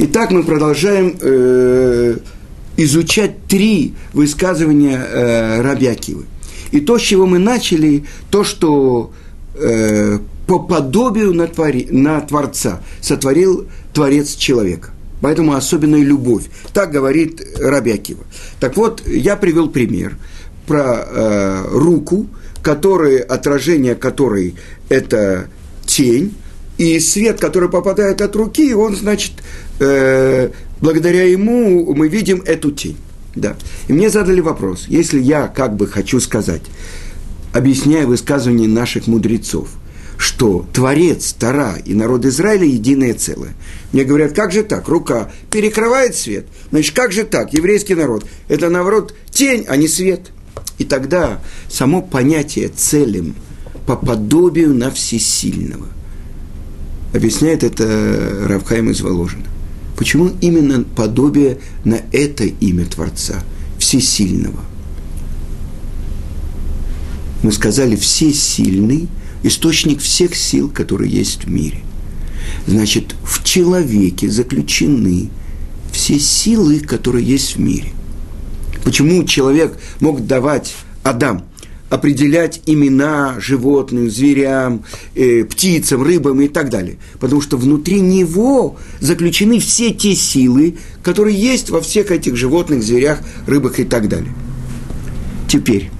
Итак, мы продолжаем э, изучать три высказывания э, Рабиакивы. И то, с чего мы начали, то, что э, по подобию на, твори, на Творца сотворил Творец человека. Поэтому особенная любовь. Так говорит Рабиакива. Так вот, я привел пример про э, руку, которая, отражение которой это тень, и свет, который попадает от руки, он, значит, э, благодаря ему мы видим эту тень. Да. И мне задали вопрос, если я как бы хочу сказать, объясняя высказывание наших мудрецов, что Творец, Тара и народ Израиля единое целое. Мне говорят, как же так? Рука перекрывает свет. Значит, как же так? Еврейский народ. Это, наоборот, тень, а не свет. И тогда само понятие целым по подобию на всесильного. Объясняет это Равхайм из Воложина. Почему именно подобие на это имя Творца, Всесильного? Мы сказали, всесильный – источник всех сил, которые есть в мире. Значит, в человеке заключены все силы, которые есть в мире. Почему человек мог давать, Адам, определять имена животным, зверям, э, птицам, рыбам и так далее. Потому что внутри него заключены все те силы, которые есть во всех этих животных, зверях, рыбах и так далее. Теперь,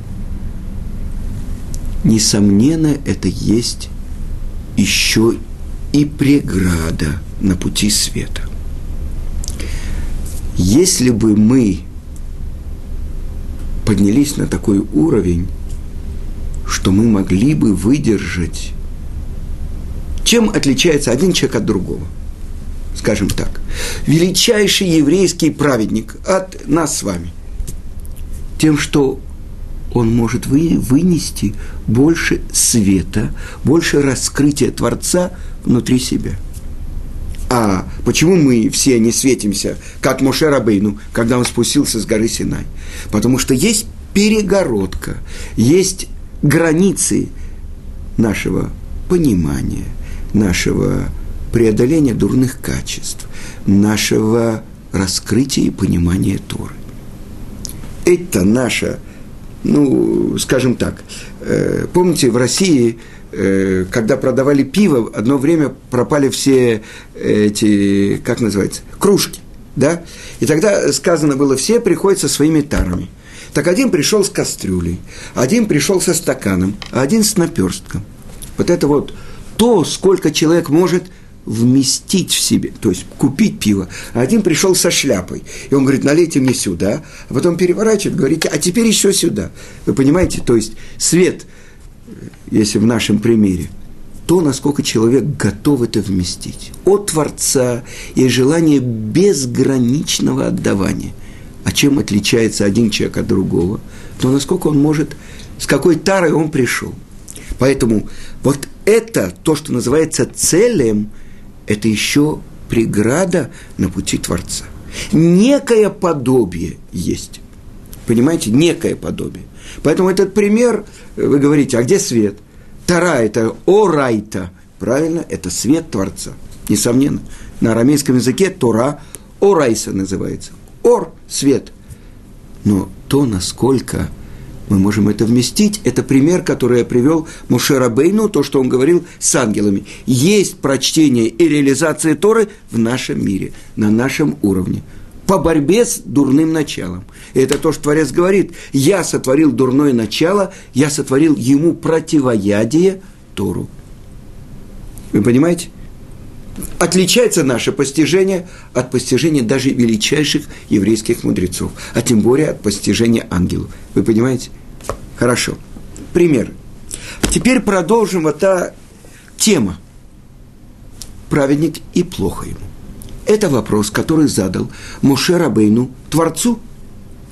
несомненно, это есть еще и преграда на пути света. Если бы мы поднялись на такой уровень, что мы могли бы выдержать. Чем отличается один человек от другого? Скажем так. Величайший еврейский праведник от нас с вами. Тем, что он может вы, вынести больше света, больше раскрытия Творца внутри себя. А почему мы все не светимся, как Моше Рабейну, когда он спустился с горы Синай? Потому что есть перегородка, есть границы нашего понимания, нашего преодоления дурных качеств, нашего раскрытия и понимания Торы. Это наша, ну, скажем так, э, помните, в России, э, когда продавали пиво, одно время пропали все эти, как называется, кружки, да? И тогда сказано было, все приходят со своими тарами – так один пришел с кастрюлей, один пришел со стаканом, а один с наперстком. Вот это вот то, сколько человек может вместить в себе, то есть купить пиво. А один пришел со шляпой, и он говорит, налейте мне сюда, а потом переворачивает, говорит, а теперь еще сюда. Вы понимаете, то есть свет, если в нашем примере, то, насколько человек готов это вместить. От Творца и желание безграничного отдавания – а чем отличается один человек от другого, то насколько он может, с какой тарой он пришел. Поэтому вот это, то, что называется целем, это еще преграда на пути Творца. Некое подобие есть. Понимаете, некое подобие. Поэтому этот пример, вы говорите, а где свет? Тара – это орайта. Правильно, это свет Творца. Несомненно. На арамейском языке Тора орайса называется ор, свет. Но то, насколько мы можем это вместить, это пример, который я привел Мушера Бейну, то, что он говорил с ангелами. Есть прочтение и реализация Торы в нашем мире, на нашем уровне по борьбе с дурным началом. И это то, что Творец говорит. Я сотворил дурное начало, я сотворил ему противоядие Тору. Вы понимаете? Отличается наше постижение от постижения даже величайших еврейских мудрецов, а тем более от постижения ангелов. Вы понимаете? Хорошо. Пример. Теперь продолжим вот та тема. Праведник и плохо ему. Это вопрос, который задал Муше Рабейну, Творцу.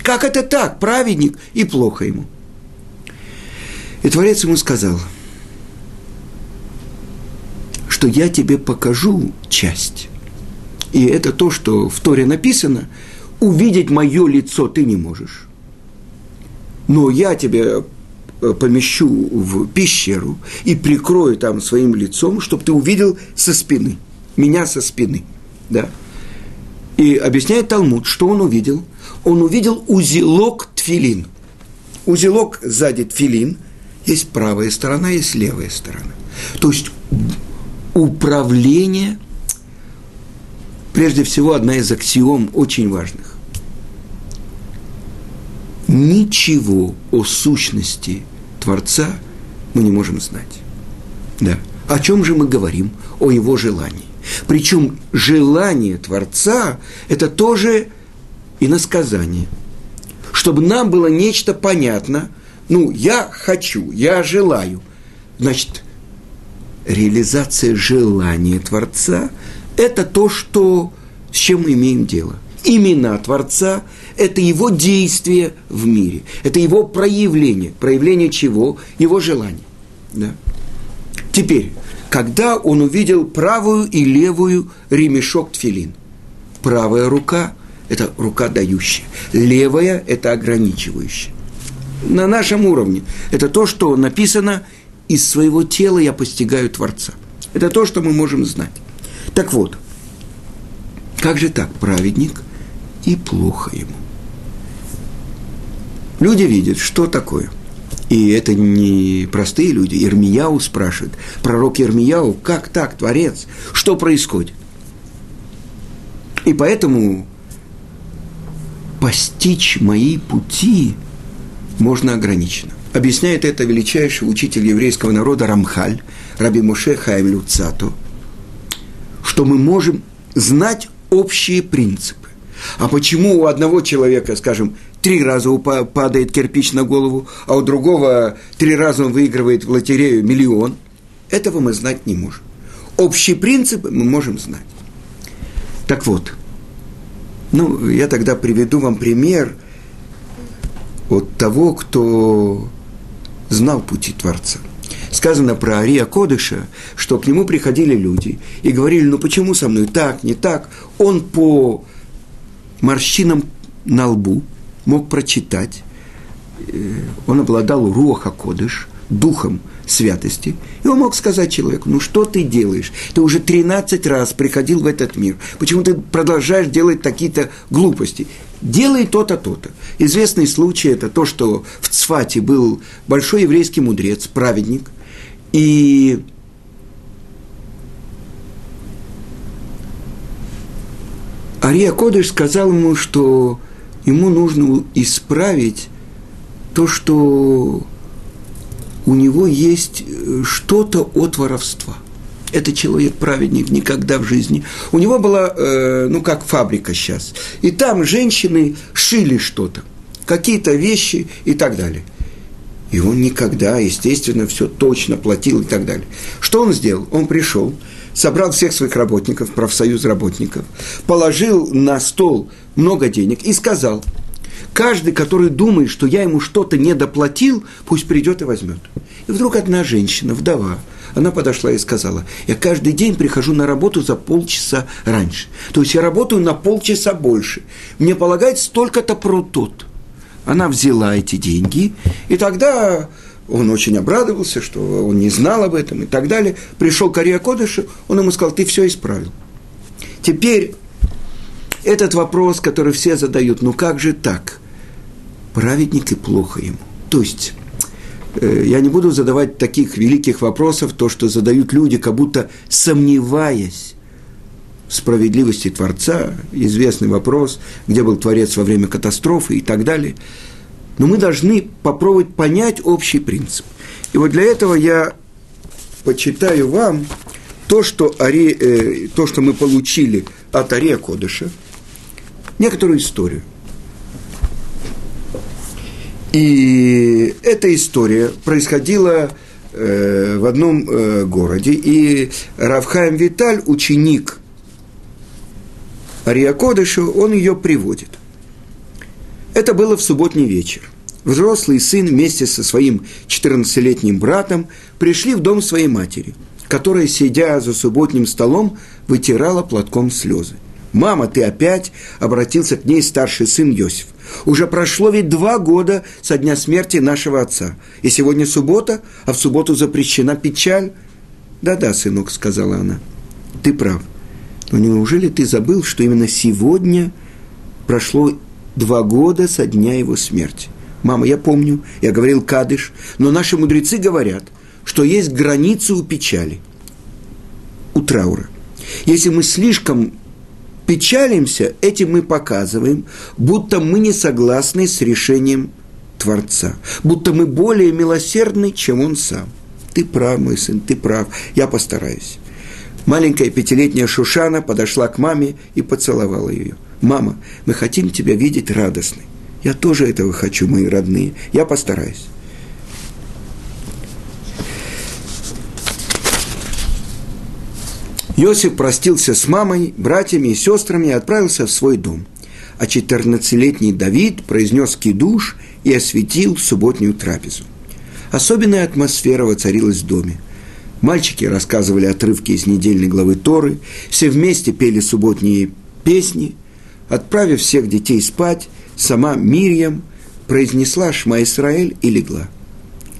Как это так? Праведник и плохо ему. И Творец ему сказал – что я тебе покажу часть. И это то, что в Торе написано, увидеть мое лицо ты не можешь. Но я тебе э, помещу в пещеру и прикрою там своим лицом, чтобы ты увидел со спины, меня со спины. Да. И объясняет Талмуд, что он увидел. Он увидел узелок тфилин. Узелок сзади тфилин. Есть правая сторона, есть левая сторона. То есть управление, прежде всего, одна из аксиом очень важных. Ничего о сущности Творца мы не можем знать. Да. О чем же мы говорим? О его желании. Причем желание Творца – это тоже иносказание. Чтобы нам было нечто понятно, ну, я хочу, я желаю. Значит, реализация желания Творца – это то, что, с чем мы имеем дело. Имена Творца – это его действие в мире, это его проявление. Проявление чего? Его желания. Да. Теперь, когда он увидел правую и левую ремешок тфилин. Правая рука – это рука дающая, левая – это ограничивающая. На нашем уровне это то, что написано «из своего тела я постигаю Творца». Это то, что мы можем знать. Так вот, как же так, праведник и плохо ему? Люди видят, что такое – и это не простые люди. Ирмияу спрашивает, пророк Ирмияу, как так, Творец, что происходит? И поэтому постичь мои пути можно ограниченно. Объясняет это величайший учитель еврейского народа Рамхаль, Раби Моше Хаим Люцато, что мы можем знать общие принципы. А почему у одного человека, скажем, три раза падает кирпич на голову, а у другого три раза он выигрывает в лотерею миллион. Этого мы знать не можем. Общий принцип мы можем знать. Так вот, ну, я тогда приведу вам пример от того, кто знал пути Творца. Сказано про Ария Кодыша, что к нему приходили люди и говорили, ну почему со мной так, не так. Он по морщинам на лбу – мог прочитать, э, он обладал руаха кодыш, духом святости, и он мог сказать человеку, ну что ты делаешь? Ты уже 13 раз приходил в этот мир, почему ты продолжаешь делать такие-то глупости? Делай то-то, то-то. Известный случай – это то, что в Цфате был большой еврейский мудрец, праведник, и Ария Кодыш сказал ему, что ему нужно исправить то, что у него есть э, что-то от воровства. Это человек-праведник никогда в жизни. У него была, э, ну, как фабрика сейчас. И там женщины шили что-то, какие-то вещи и так далее. И он никогда, естественно, все точно платил и так далее. Что он сделал? Он пришел, собрал всех своих работников, профсоюз работников, положил на стол много денег и сказал, каждый, который думает, что я ему что-то не доплатил, пусть придет и возьмет. И вдруг одна женщина, вдова, она подошла и сказала, я каждый день прихожу на работу за полчаса раньше. То есть я работаю на полчаса больше. Мне полагается столько-то прутот. Она взяла эти деньги, и тогда он очень обрадовался, что он не знал об этом и так далее. Пришел к Ария он ему сказал, ты все исправил. Теперь этот вопрос, который все задают, ну как же так? Праведник и плохо ему. То есть, э, я не буду задавать таких великих вопросов, то, что задают люди, как будто сомневаясь в справедливости Творца, известный вопрос, где был Творец во время катастрофы и так далее – но мы должны попробовать понять общий принцип. И вот для этого я почитаю вам то, что, Ари, э, то, что мы получили от Ария Кодыша, некоторую историю. И эта история происходила э, в одном э, городе, и Равхаем Виталь, ученик Ария Кодыша, он ее приводит – это было в субботний вечер. Взрослый сын вместе со своим 14-летним братом пришли в дом своей матери, которая, сидя за субботним столом, вытирала платком слезы. «Мама, ты опять?» – обратился к ней старший сын Йосиф. «Уже прошло ведь два года со дня смерти нашего отца. И сегодня суббота, а в субботу запрещена печаль». «Да-да, сынок», – сказала она, – «ты прав. Но неужели ты забыл, что именно сегодня прошло два года со дня его смерти? Мама, я помню, я говорил кадыш, но наши мудрецы говорят, что есть границы у печали, у траура. Если мы слишком печалимся, этим мы показываем, будто мы не согласны с решением Творца, будто мы более милосердны, чем Он сам. Ты прав, мой сын, ты прав, я постараюсь. Маленькая пятилетняя Шушана подошла к маме и поцеловала ее. «Мама, мы хотим тебя видеть радостной. Я тоже этого хочу, мои родные. Я постараюсь». Иосиф простился с мамой, братьями и сестрами и отправился в свой дом. А 14-летний Давид произнес кидуш и осветил субботнюю трапезу. Особенная атмосфера воцарилась в доме. Мальчики рассказывали отрывки из недельной главы Торы, все вместе пели субботние песни. Отправив всех детей спать, сама Мирьям произнесла «Шма Исраэль» и легла.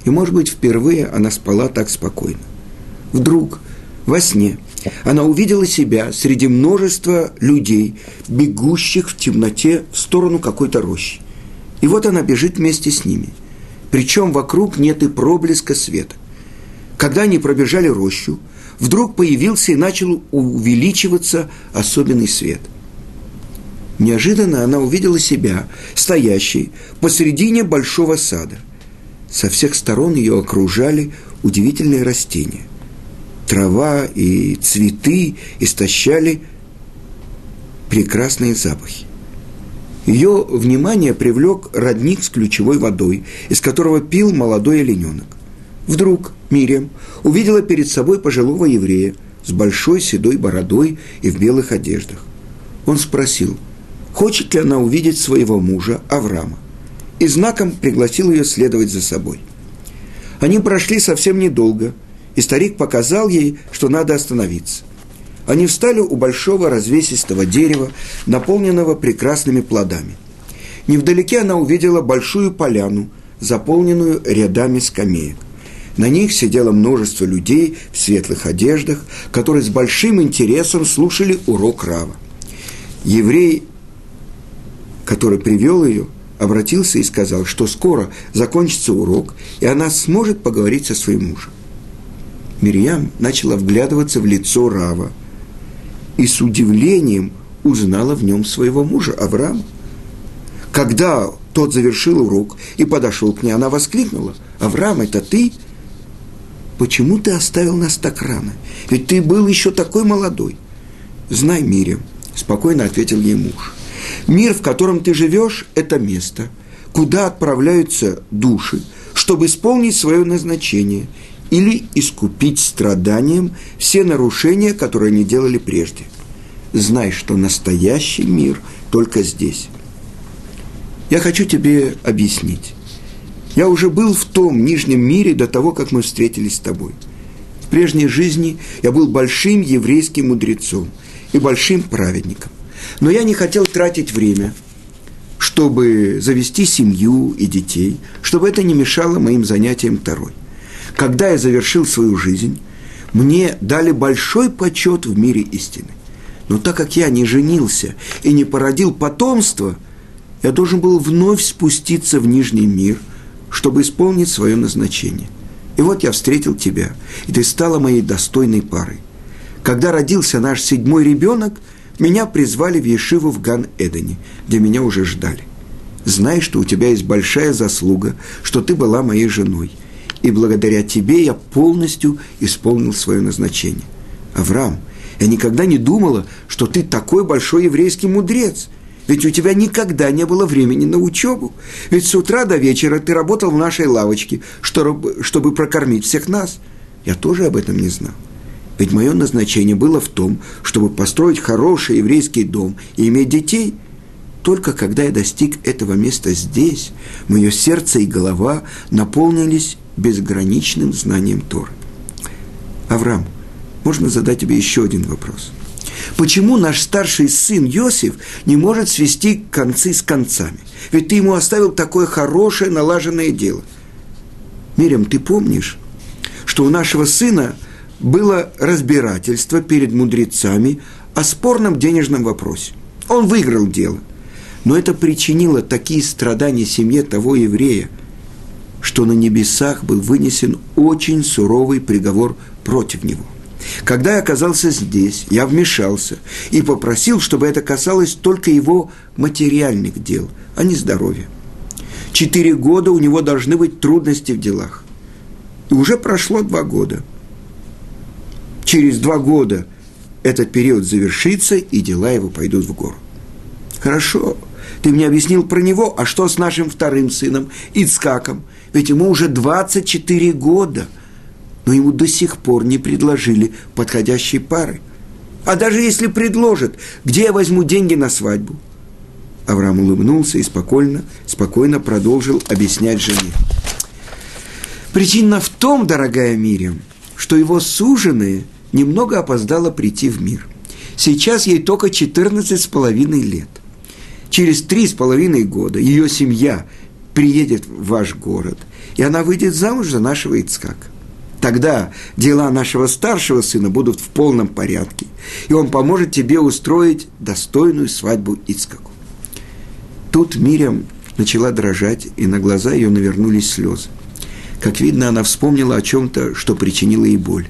И, может быть, впервые она спала так спокойно. Вдруг, во сне, она увидела себя среди множества людей, бегущих в темноте в сторону какой-то рощи. И вот она бежит вместе с ними. Причем вокруг нет и проблеска света. Когда они пробежали рощу, вдруг появился и начал увеличиваться особенный свет. Неожиданно она увидела себя, стоящей посредине большого сада. Со всех сторон ее окружали удивительные растения. Трава и цветы истощали прекрасные запахи. Ее внимание привлек родник с ключевой водой, из которого пил молодой олененок. Вдруг Мириам увидела перед собой пожилого еврея с большой седой бородой и в белых одеждах. Он спросил, хочет ли она увидеть своего мужа Авраама, и знаком пригласил ее следовать за собой. Они прошли совсем недолго, и старик показал ей, что надо остановиться – они встали у большого развесистого дерева, наполненного прекрасными плодами. Невдалеке она увидела большую поляну, заполненную рядами скамеек. На них сидело множество людей в светлых одеждах, которые с большим интересом слушали урок Рава. Еврей, который привел ее, обратился и сказал, что скоро закончится урок, и она сможет поговорить со своим мужем. Мирьям начала вглядываться в лицо Рава – и с удивлением узнала в нем своего мужа Авраама. Когда тот завершил урок и подошел к ней, она воскликнула, «Авраам, это ты? Почему ты оставил нас так рано? Ведь ты был еще такой молодой». «Знай, Мире», – спокойно ответил ей муж, «мир, в котором ты живешь, – это место, куда отправляются души, чтобы исполнить свое назначение – или искупить страданием все нарушения, которые они делали прежде. Знай, что настоящий мир только здесь. Я хочу тебе объяснить. Я уже был в том нижнем мире до того, как мы встретились с тобой. В прежней жизни я был большим еврейским мудрецом и большим праведником. Но я не хотел тратить время, чтобы завести семью и детей, чтобы это не мешало моим занятиям второй – когда я завершил свою жизнь, мне дали большой почет в мире истины. Но так как я не женился и не породил потомство, я должен был вновь спуститься в Нижний мир, чтобы исполнить свое назначение. И вот я встретил тебя, и ты стала моей достойной парой. Когда родился наш седьмой ребенок, меня призвали в Ешиву в Ган-Эдене, где меня уже ждали. Знай, что у тебя есть большая заслуга, что ты была моей женой – и благодаря тебе я полностью исполнил свое назначение. Авраам, я никогда не думала, что ты такой большой еврейский мудрец. Ведь у тебя никогда не было времени на учебу. Ведь с утра до вечера ты работал в нашей лавочке, чтобы, чтобы прокормить всех нас. Я тоже об этом не знал. Ведь мое назначение было в том, чтобы построить хороший еврейский дом и иметь детей. Только когда я достиг этого места здесь, мое сердце и голова наполнились безграничным знанием Торы. Авраам, можно задать тебе еще один вопрос. Почему наш старший сын Йосиф не может свести концы с концами? Ведь ты ему оставил такое хорошее налаженное дело. Мирям, ты помнишь, что у нашего сына было разбирательство перед мудрецами о спорном денежном вопросе. Он выиграл дело. Но это причинило такие страдания семье того еврея, что на небесах был вынесен очень суровый приговор против него. Когда я оказался здесь, я вмешался и попросил, чтобы это касалось только его материальных дел, а не здоровья. Четыре года у него должны быть трудности в делах. И уже прошло два года. Через два года этот период завершится, и дела его пойдут в гору. Хорошо, ты мне объяснил про него, а что с нашим вторым сыном, Ицкаком? Ведь ему уже 24 года, но ему до сих пор не предложили подходящей пары. А даже если предложат, где я возьму деньги на свадьбу? Авраам улыбнулся и спокойно, спокойно продолжил объяснять жене. Причина в том, дорогая Мириам, что его суженые немного опоздала прийти в мир. Сейчас ей только 14 с половиной лет. Через три с половиной года ее семья приедет в ваш город, и она выйдет замуж за нашего Ицкака. Тогда дела нашего старшего сына будут в полном порядке, и он поможет тебе устроить достойную свадьбу Ицкаку. Тут Мирям начала дрожать, и на глаза ее навернулись слезы. Как видно, она вспомнила о чем-то, что причинило ей боль.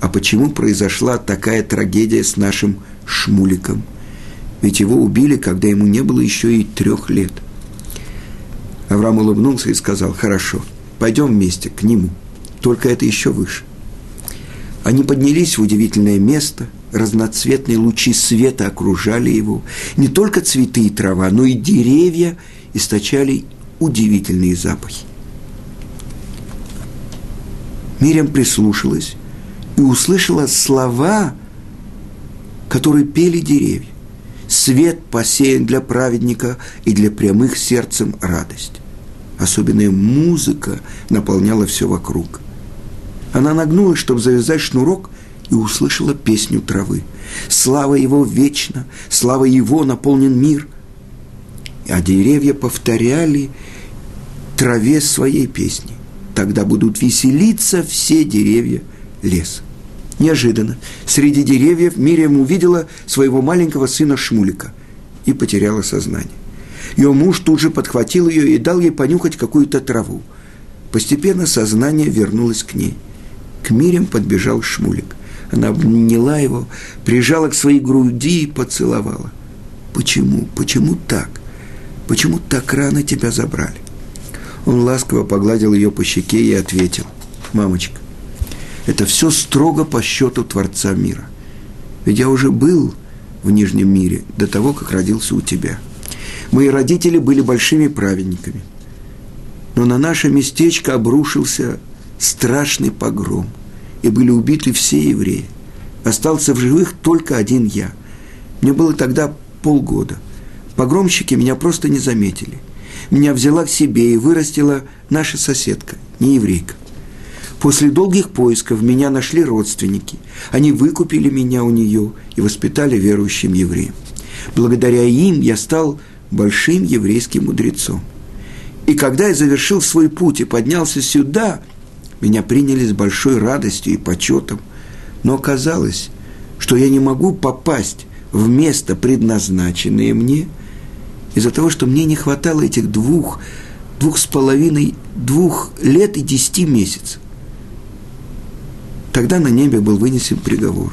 А почему произошла такая трагедия с нашим Шмуликом? Ведь его убили, когда ему не было еще и трех лет. Авраам улыбнулся и сказал, хорошо, пойдем вместе к нему, только это еще выше. Они поднялись в удивительное место, разноцветные лучи света окружали его. Не только цветы и трава, но и деревья источали удивительные запахи. Мирям прислушалась и услышала слова, которые пели деревья. Свет посеян для праведника и для прямых сердцем радость. Особенная музыка наполняла все вокруг. Она нагнулась, чтобы завязать шнурок, и услышала песню травы. Слава его вечна, слава его наполнен мир. А деревья повторяли траве своей песни. Тогда будут веселиться все деревья леса. Неожиданно среди деревьев Мириам увидела своего маленького сына Шмулика и потеряла сознание. Ее муж тут же подхватил ее и дал ей понюхать какую-то траву. Постепенно сознание вернулось к ней. К Мирям подбежал Шмулик. Она обняла его, прижала к своей груди и поцеловала. «Почему? Почему так? Почему так рано тебя забрали?» Он ласково погладил ее по щеке и ответил. «Мамочка, это все строго по счету Творца мира. Ведь я уже был в Нижнем мире до того, как родился у тебя. Мои родители были большими праведниками. Но на наше местечко обрушился страшный погром, и были убиты все евреи. Остался в живых только один я. Мне было тогда полгода. Погромщики меня просто не заметили. Меня взяла к себе и вырастила наша соседка, не еврейка. После долгих поисков меня нашли родственники. Они выкупили меня у нее и воспитали верующим евреем. Благодаря им я стал большим еврейским мудрецом. И когда я завершил свой путь и поднялся сюда, меня приняли с большой радостью и почетом. Но оказалось, что я не могу попасть в место, предназначенное мне, из-за того, что мне не хватало этих двух, двух с половиной, двух лет и десяти месяцев. Тогда на небе был вынесен приговор,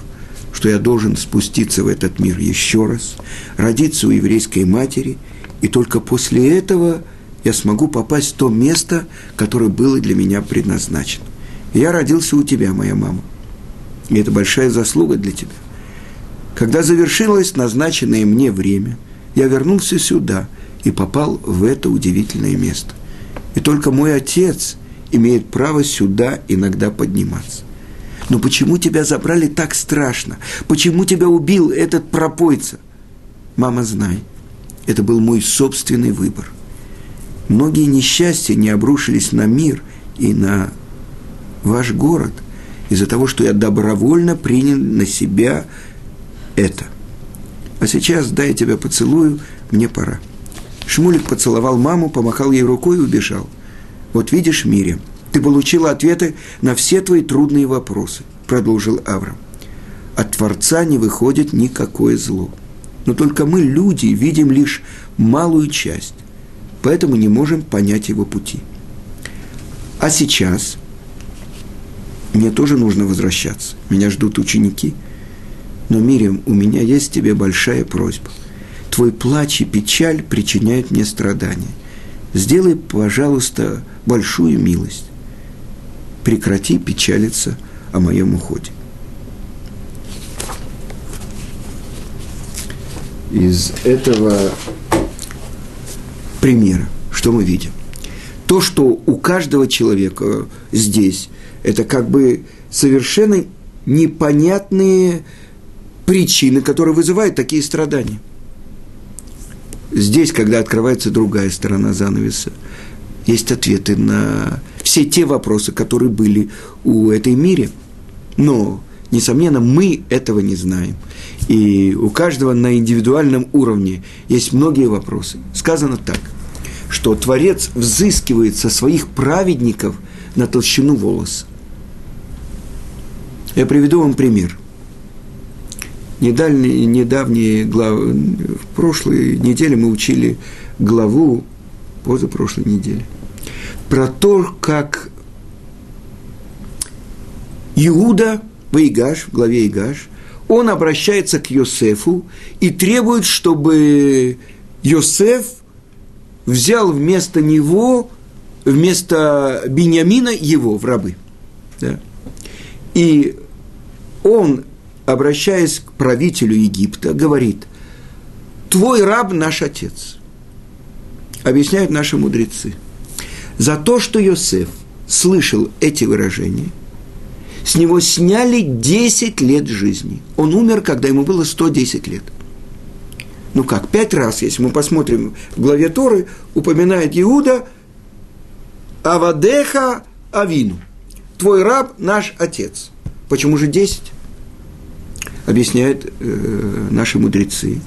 что я должен спуститься в этот мир еще раз, родиться у еврейской матери, и только после этого я смогу попасть в то место, которое было для меня предназначено. Я родился у тебя, моя мама. И это большая заслуга для тебя. Когда завершилось назначенное мне время, я вернулся сюда и попал в это удивительное место. И только мой отец имеет право сюда иногда подниматься. Но почему тебя забрали так страшно? Почему тебя убил этот пропойца? Мама, знай, это был мой собственный выбор. Многие несчастья не обрушились на мир и на ваш город из-за того, что я добровольно принял на себя это. А сейчас, дай я тебя поцелую, мне пора. Шмулик поцеловал маму, помахал ей рукой и убежал. Вот видишь, Мире, ты получила ответы на все твои трудные вопросы, продолжил Авраам. от Творца не выходит никакое зло. Но только мы, люди, видим лишь малую часть, поэтому не можем понять его пути. А сейчас мне тоже нужно возвращаться. Меня ждут ученики. Но, Мириам, у меня есть тебе большая просьба. Твой плач и печаль причиняют мне страдания. Сделай, пожалуйста, большую милость. Прекрати печалиться о моем уходе. Из этого примера, что мы видим? То, что у каждого человека здесь, это как бы совершенно непонятные причины, которые вызывают такие страдания. Здесь, когда открывается другая сторона занавеса, есть ответы на все те вопросы, которые были у этой мире. Но, несомненно, мы этого не знаем. И у каждого на индивидуальном уровне есть многие вопросы. Сказано так, что Творец взыскивает со своих праведников на толщину волоса. Я приведу вам пример. Недавние, недавние главы, в прошлой неделе мы учили главу, позапрошлой неделе, про то, как Иуда, Ваигаш, в главе Игаш, он обращается к Йосефу и требует, чтобы Йосеф взял вместо него, вместо Бениамина его в рабы. Да. И он, обращаясь к правителю Египта, говорит, твой раб наш отец. Объясняют наши мудрецы. За то, что Йосеф слышал эти выражения, с него сняли 10 лет жизни. Он умер, когда ему было 110 лет. Ну как, пять раз, если мы посмотрим в главе Торы, упоминает Иуда Авадеха Авину. Твой раб – наш отец. Почему же 10? Объясняют э, наши мудрецы,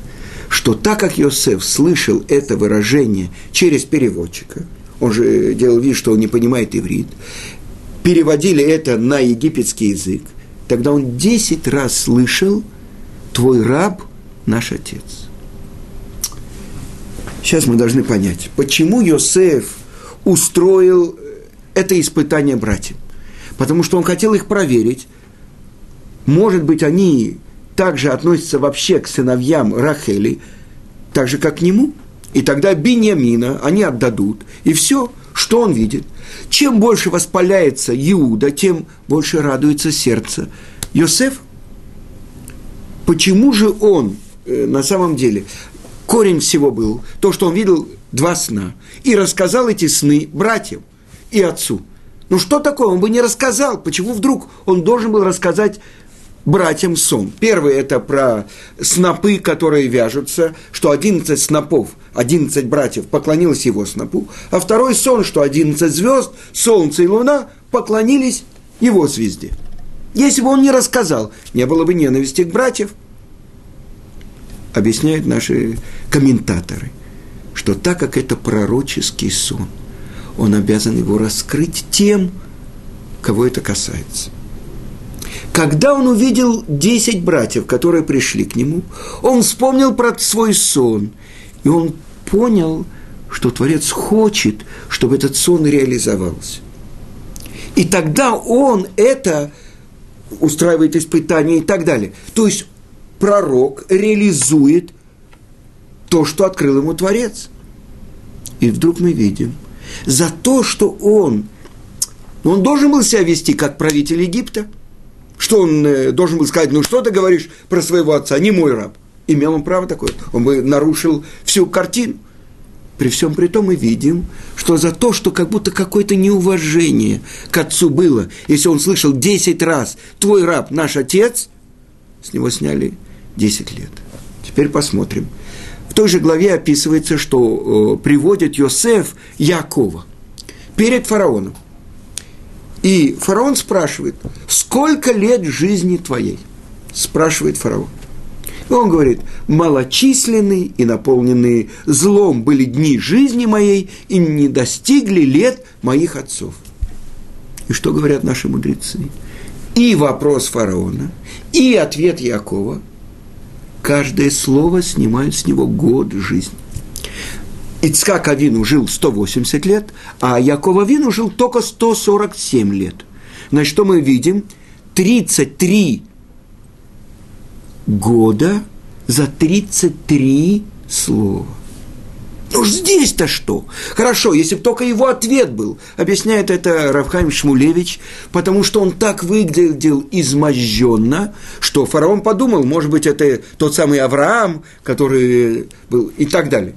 что так как Йосеф слышал это выражение через переводчика, он же делал вид, что он не понимает иврит, переводили это на египетский язык, тогда он 10 раз слышал «Твой раб – наш отец». Сейчас мы должны понять, почему Йосеф устроил это испытание братьям. Потому что он хотел их проверить, может быть, они также относятся вообще к сыновьям Рахели, так же, как к нему. И тогда Беньямина они отдадут. И все, что он видит. Чем больше воспаляется Иуда, тем больше радуется сердце. Йосеф, почему же он э, на самом деле, корень всего был то, что он видел два сна, и рассказал эти сны братьям и отцу. Ну что такое? Он бы не рассказал. Почему вдруг он должен был рассказать братьям сон. Первый – это про снопы, которые вяжутся, что 11 снопов, 11 братьев поклонилось его снопу, а второй сон, что 11 звезд, солнце и луна поклонились его звезде. Если бы он не рассказал, не было бы ненависти к братьев. Объясняют наши комментаторы, что так как это пророческий сон, он обязан его раскрыть тем, кого это касается – когда он увидел десять братьев, которые пришли к нему, он вспомнил про свой сон, и он понял, что Творец хочет, чтобы этот сон реализовался. И тогда он это устраивает испытания и так далее. То есть пророк реализует то, что открыл ему Творец. И вдруг мы видим, за то, что он, он должен был себя вести как правитель Египта – что он э, должен был сказать, ну что ты говоришь про своего отца, не мой раб. Имел он право такое. Он бы нарушил всю картину. При всем при том мы видим, что за то, что как будто какое-то неуважение к отцу было, если он слышал 10 раз «твой раб, наш отец», с него сняли 10 лет. Теперь посмотрим. В той же главе описывается, что э, приводит Йосеф Якова перед фараоном. И фараон спрашивает, сколько лет жизни твоей? Спрашивает фараон. И он говорит, малочисленные и наполненные злом были дни жизни моей и не достигли лет моих отцов. И что говорят наши мудрецы? и вопрос фараона, и ответ Якова, каждое слово снимает с него год жизни. Ицкак Авину жил 180 лет, а Якова Авину жил только 147 лет. Значит, что мы видим? 33 года за 33 слова. Ну здесь-то что? Хорошо, если бы только его ответ был. Объясняет это Равхайм Шмулевич, потому что он так выглядел изможденно, что фараон подумал, может быть, это тот самый Авраам, который был и так далее.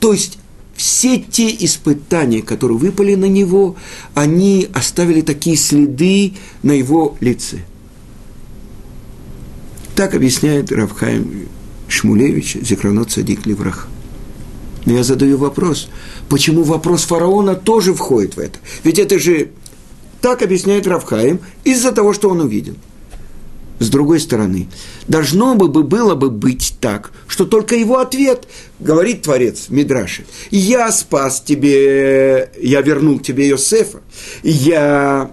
То есть все те испытания, которые выпали на него, они оставили такие следы на его лице. Так объясняет Равхайм Шмулевич, Зекранот Садик Леврах. Но я задаю вопрос, почему вопрос фараона тоже входит в это? Ведь это же, так объясняет Равхаим, из-за того, что он увидел – с другой стороны, должно бы было бы быть так, что только его ответ, говорит Творец Мидраши, я спас тебе, я вернул тебе Йосефа, я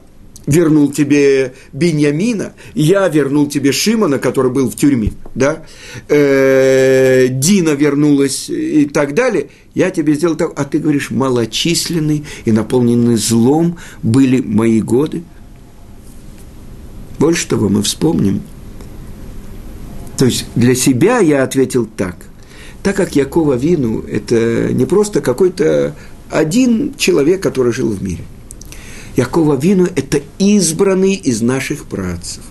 вернул тебе Беньямина, я вернул тебе Шимона, который был в тюрьме, да, э, Дина вернулась и так далее, я тебе сделал так, а ты говоришь, малочисленный и наполненный злом были мои годы – больше того, мы вспомним. То есть для себя я ответил так. Так как Якова Вину – это не просто какой-то один человек, который жил в мире. Якова Вину – это избранный из наших працев.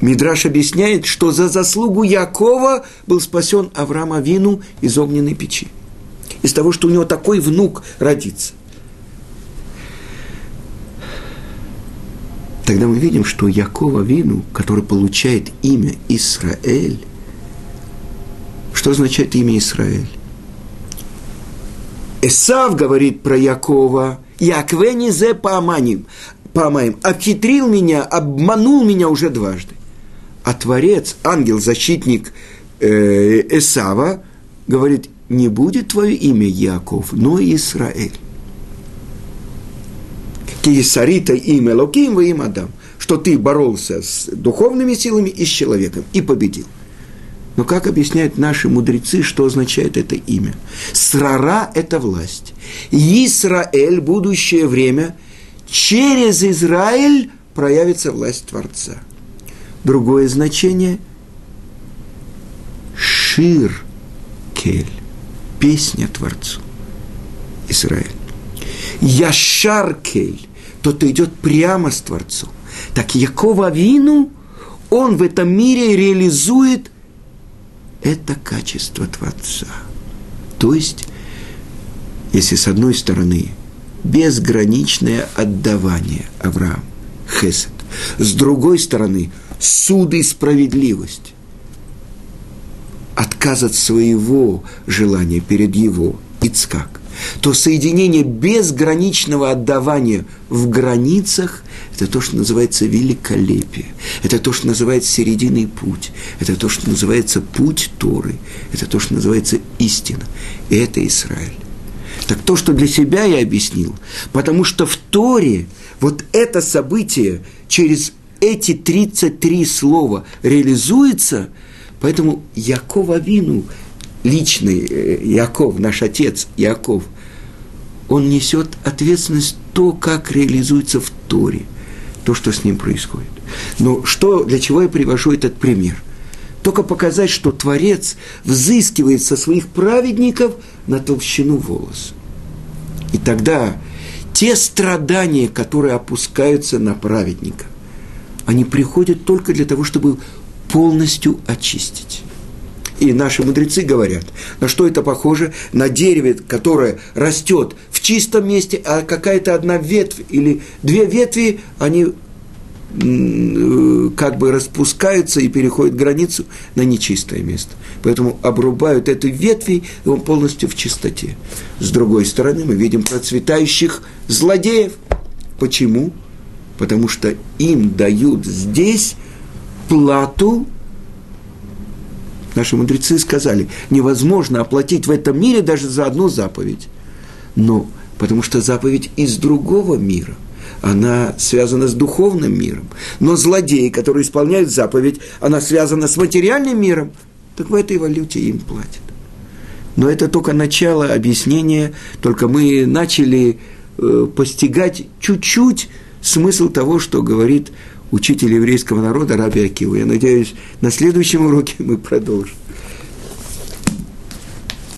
Мидраш объясняет, что за заслугу Якова был спасен Авраам Авину из огненной печи. Из того, что у него такой внук родится – тогда мы видим, что Якова Вину, который получает имя Израиль, что означает имя Израиль? Эсав говорит про Якова, Яквени зе паманим, памаем, обхитрил меня, обманул меня уже дважды. А Творец, ангел-защитник э, Эсава, говорит, не будет твое имя Яков, но Израиль. Киесарита им Элоким, вы им Адам, что ты боролся с духовными силами и с человеком и победил. Но как объясняют наши мудрецы, что означает это имя? Срара – это власть. Исраэль, будущее время, через Израиль проявится власть Творца. Другое значение – Шир Кель, песня Творцу. Израиль. Яшар Кель, тот, кто идет прямо с Творцом. Так Якова Вину, он в этом мире реализует это качество Творца. То есть, если с одной стороны безграничное отдавание Авраам, Хесед, с другой стороны суд и справедливость, отказ от своего желания перед его, Ицкак, то соединение безграничного отдавания в границах – это то, что называется великолепие. Это то, что называется серединный путь. Это то, что называется путь Торы. Это то, что называется истина. И это Израиль. Так то, что для себя я объяснил, потому что в Торе вот это событие через эти 33 слова реализуется, поэтому Якова Вину – личный э, Яков, наш отец Яков, он несет ответственность то, как реализуется в Торе, то, что с ним происходит. Но что, для чего я привожу этот пример? Только показать, что Творец взыскивает со своих праведников на толщину волос. И тогда те страдания, которые опускаются на праведника, они приходят только для того, чтобы полностью очистить. И наши мудрецы говорят, на что это похоже? На дереве, которое растет в чистом месте, а какая-то одна ветвь или две ветви, они как бы распускаются и переходят границу на нечистое место. Поэтому обрубают эту ветви, и он полностью в чистоте. С другой стороны, мы видим процветающих злодеев. Почему? Потому что им дают здесь плату Наши мудрецы сказали, невозможно оплатить в этом мире даже за одну заповедь. Но потому что заповедь из другого мира. она связана с духовным миром. Но злодеи, которые исполняют заповедь, она связана с материальным миром. Так в этой валюте им платят. Но это только начало объяснения, только мы начали э, постигать чуть-чуть смысл того, что говорит учитель еврейского народа Раби Акива. Я надеюсь, на следующем уроке мы продолжим.